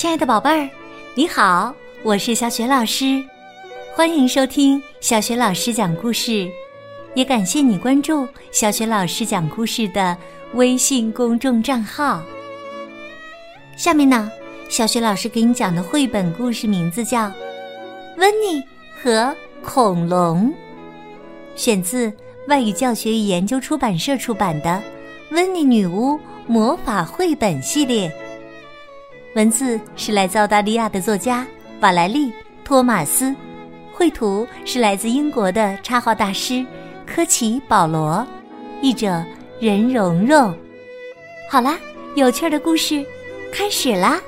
亲爱的宝贝儿，你好，我是小雪老师，欢迎收听小雪老师讲故事，也感谢你关注小雪老师讲故事的微信公众账号。下面呢，小雪老师给你讲的绘本故事名字叫《温妮和恐龙》，选自外语教学与研究出版社出版的《温妮女巫魔法绘本》系列。文字是来自澳大利亚的作家瓦莱丽·托马斯，绘图是来自英国的插画大师科奇·保罗，译者任蓉蓉。好啦，有趣的故事开始啦！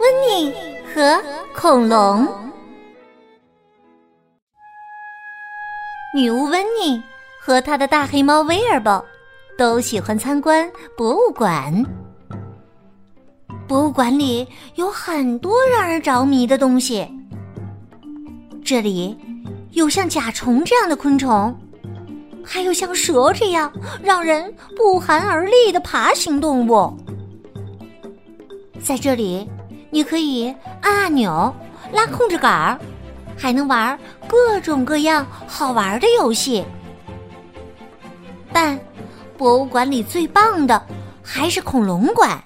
温妮和恐龙，女巫温妮和她的大黑猫威尔伯都喜欢参观博物馆。博物馆里有很多让人着迷的东西。这里有像甲虫这样的昆虫，还有像蛇这样让人不寒而栗的爬行动物。在这里，你可以按按钮、拉控制杆儿，还能玩各种各样好玩的游戏。但博物馆里最棒的还是恐龙馆。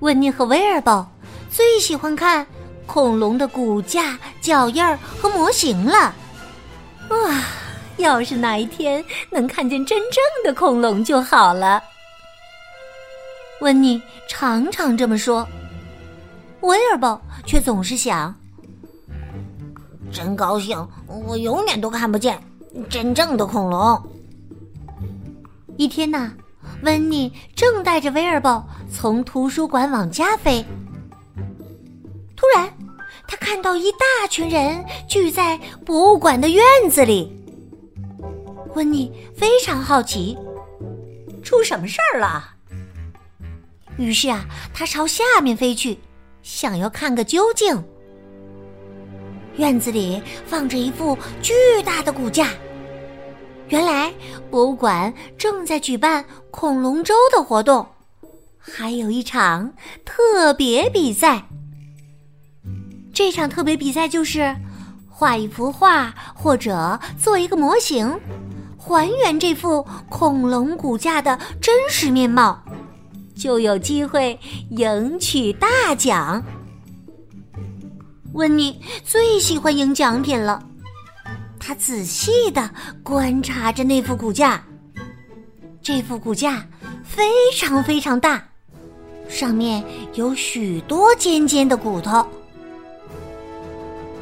温妮和威尔伯最喜欢看恐龙的骨架、脚印儿和模型了。哇，要是哪一天能看见真正的恐龙就好了。温妮常常这么说，威尔伯却总是想：真高兴，我永远都看不见真正的恐龙。一天呐。温妮正带着威尔伯从图书馆往家飞，突然，他看到一大群人聚在博物馆的院子里。温妮非常好奇，出什么事儿了？于是啊，他朝下面飞去，想要看个究竟。院子里放着一副巨大的骨架。原来博物馆正在举办恐龙周的活动，还有一场特别比赛。这场特别比赛就是画一幅画或者做一个模型，还原这副恐龙骨架的真实面貌，就有机会赢取大奖。温妮最喜欢赢奖品了。他仔细的观察着那副骨架，这副骨架非常非常大，上面有许多尖尖的骨头。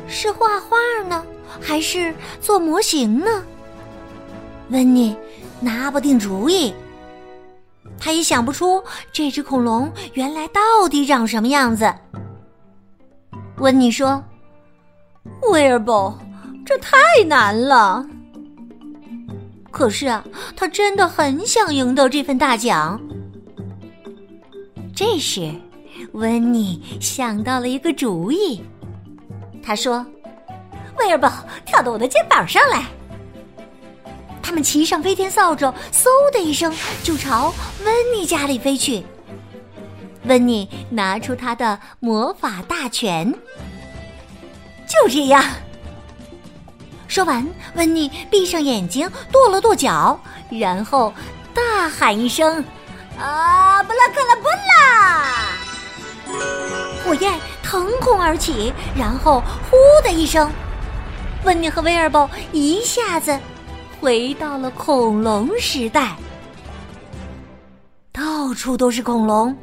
是画画呢，还是做模型呢？温妮拿不定主意，他也想不出这只恐龙原来到底长什么样子。温妮说：“威尔伯。”这太难了。可是啊，他真的很想赢得这份大奖。这时，温妮想到了一个主意。他说：“威尔伯，跳到我的肩膀上来。”他们骑上飞天扫帚，嗖的一声就朝温妮家里飞去。温妮拿出他的魔法大全，就这样。说完，温妮闭上眼睛，跺了跺脚，然后大喊一声：“啊，布拉克拉布拉！”火焰腾空而起，然后“呼”的一声，温妮和威尔伯一下子回到了恐龙时代。到处都是恐龙，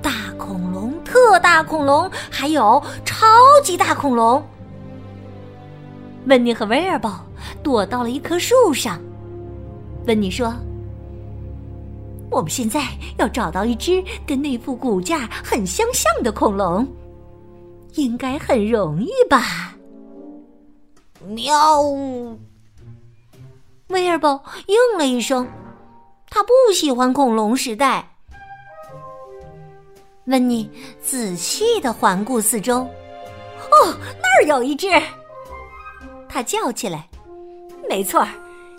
大恐龙、特大恐龙，还有超级大恐龙。温妮和威尔伯躲到了一棵树上。温妮说：“我们现在要找到一只跟那副骨架很相像的恐龙，应该很容易吧？”喵！威尔伯应了一声，他不喜欢恐龙时代。温妮仔细的环顾四周，哦，那儿有一只。他叫起来：“没错儿，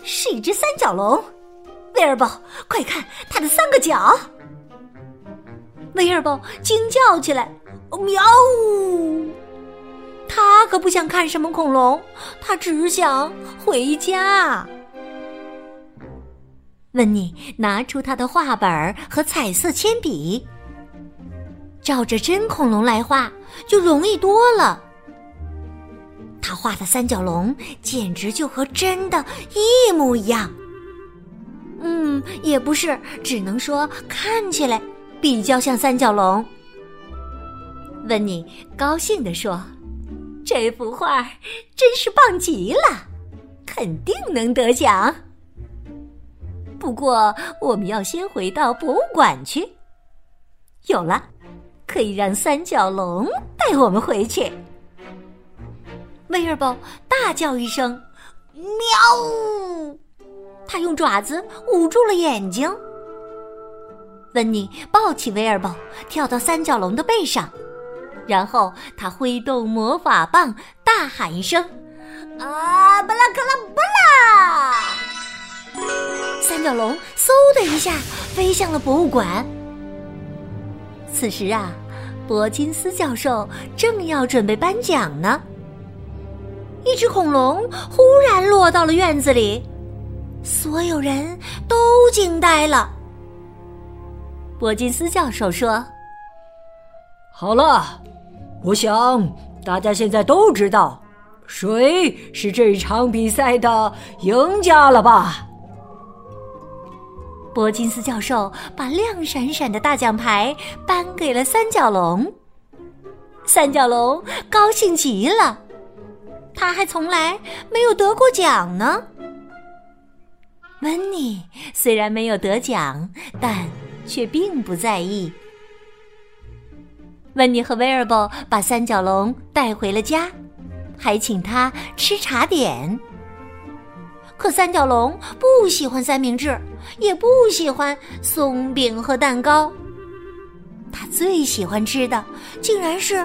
是一只三角龙。”威尔伯，快看它的三个角！威尔宝惊叫起来：“喵呜！”他可不想看什么恐龙，他只想回家。温妮拿出他的画本和彩色铅笔，照着真恐龙来画就容易多了。他画的三角龙简直就和真的一模一样。嗯，也不是，只能说看起来比较像三角龙。温妮高兴地说。这幅画真是棒极了，肯定能得奖。不过，我们要先回到博物馆去。有了，可以让三角龙带我们回去。威尔宝大叫一声：“喵！”他用爪子捂住了眼睛。温妮抱起威尔宝，跳到三角龙的背上。然后他挥动魔法棒，大喊一声：“啊，巴拉克拉巴拉！”三角龙嗖的一下飞向了博物馆。此时啊，伯金斯教授正要准备颁奖呢。一只恐龙忽然落到了院子里，所有人都惊呆了。伯金斯教授说：“好了。”我想大家现在都知道谁是这场比赛的赢家了吧？伯金斯教授把亮闪闪的大奖牌颁给了三角龙。三角龙高兴极了，他还从来没有得过奖呢。温妮虽然没有得奖，但却并不在意。温妮和威尔伯把三角龙带回了家，还请他吃茶点。可三角龙不喜欢三明治，也不喜欢松饼和蛋糕。他最喜欢吃的竟然是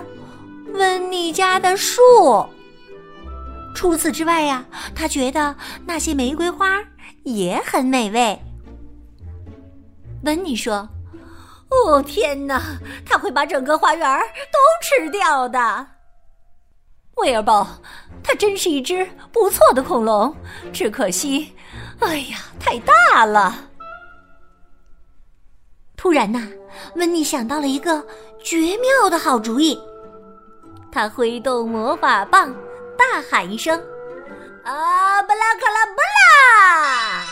温妮家的树。除此之外呀，他觉得那些玫瑰花也很美味。温妮说。哦天哪！他会把整个花园都吃掉的。威尔宝，它真是一只不错的恐龙，只可惜，哎呀，太大了。突然呐，温妮想到了一个绝妙的好主意，他挥动魔法棒，大喊一声：“啊，布拉克拉布拉！”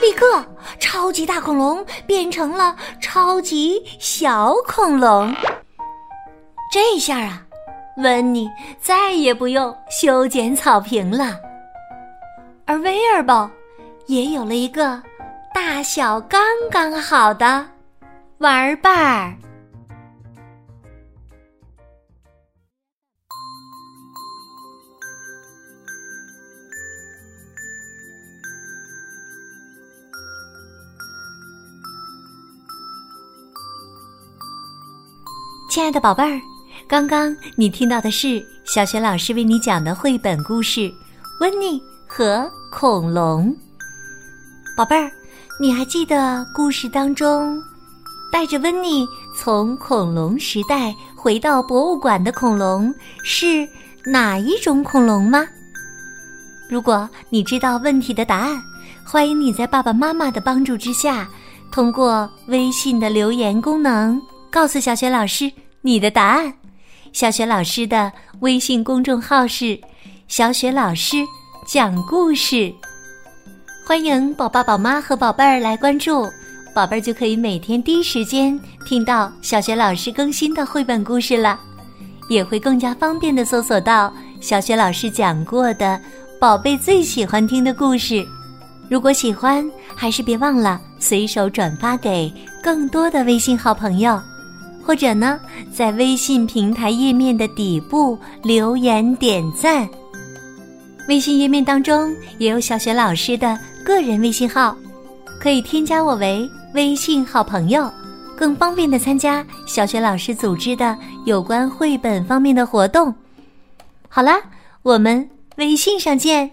立刻，超级大恐龙变成了超级小恐龙。这下啊，温妮再也不用修剪草坪了，而威尔宝也有了一个大小刚刚好的玩伴儿。亲爱的宝贝儿，刚刚你听到的是小雪老师为你讲的绘本故事《温妮和恐龙》。宝贝儿，你还记得故事当中带着温妮从恐龙时代回到博物馆的恐龙是哪一种恐龙吗？如果你知道问题的答案，欢迎你在爸爸妈妈的帮助之下，通过微信的留言功能告诉小雪老师。你的答案，小雪老师的微信公众号是“小雪老师讲故事”，欢迎宝爸宝妈和宝贝儿来关注，宝贝儿就可以每天第一时间听到小雪老师更新的绘本故事了，也会更加方便的搜索到小雪老师讲过的宝贝最喜欢听的故事。如果喜欢，还是别忘了随手转发给更多的微信好朋友。或者呢，在微信平台页面的底部留言点赞。微信页面当中也有小雪老师的个人微信号，可以添加我为微信好朋友，更方便的参加小雪老师组织的有关绘本方面的活动。好啦，我们微信上见。